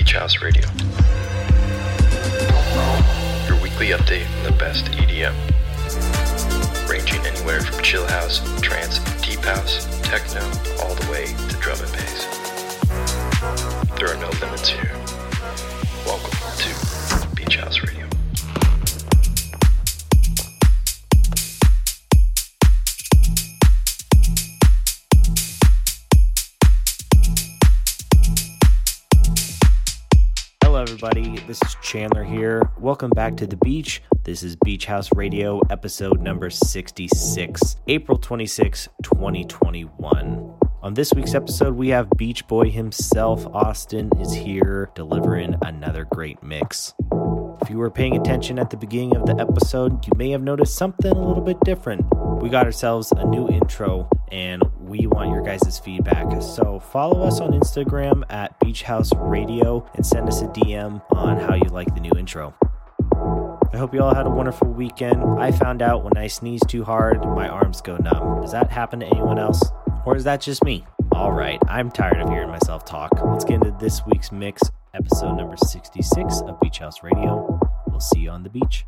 Beach House Radio. Your weekly update on the best EDM. Ranging anywhere from chill house, trance, deep house, techno, all the way to drum and bass. There are no limits here. Welcome to Beach House Radio. Everybody. This is Chandler here. Welcome back to the beach. This is Beach House Radio, episode number 66, April 26, 2021. On this week's episode, we have Beach Boy himself. Austin is here delivering another great mix. If you were paying attention at the beginning of the episode, you may have noticed something a little bit different. We got ourselves a new intro and we want your guys' feedback. So follow us on Instagram at Beach House Radio and send us a DM on how you like the new intro. I hope you all had a wonderful weekend. I found out when I sneeze too hard, my arms go numb. Does that happen to anyone else? Or is that just me? All right, I'm tired of hearing myself talk. Let's get into this week's mix, episode number 66 of Beach House Radio. We'll see you on the beach.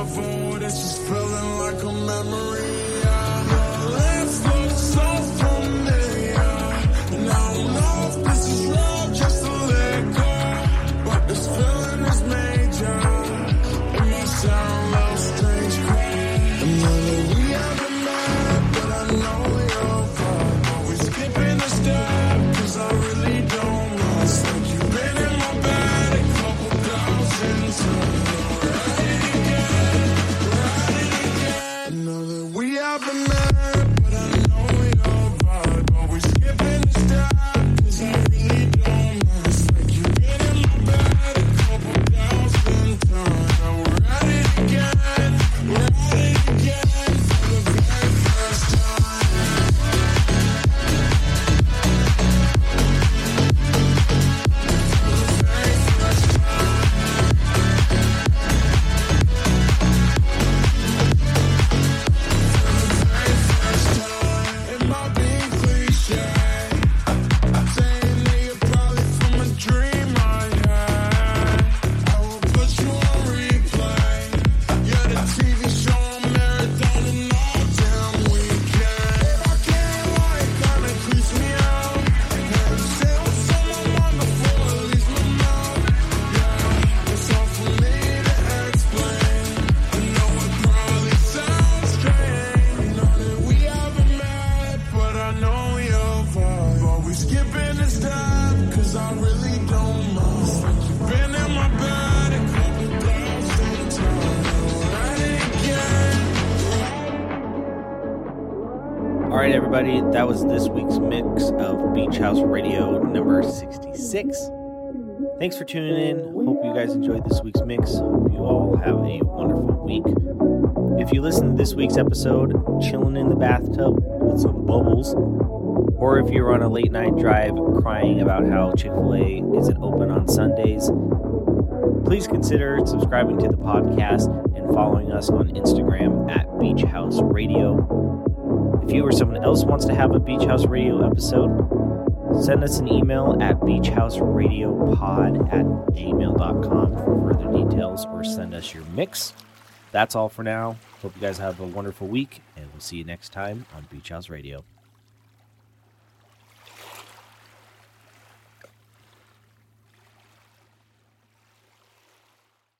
love on, this. Right, everybody, that was this week's mix of Beach House Radio number 66. Thanks for tuning in. Hope you guys enjoyed this week's mix. Hope you all have a wonderful week. If you listen to this week's episode, chilling in the bathtub with some bubbles, or if you're on a late night drive crying about how Chick fil A isn't open on Sundays, please consider subscribing to the podcast and following us on Instagram at Beach House Radio. If you or someone else wants to have a Beach House Radio episode, send us an email at beachhouseradiopod at gmail.com for further details or send us your mix. That's all for now. Hope you guys have a wonderful week, and we'll see you next time on Beach House Radio.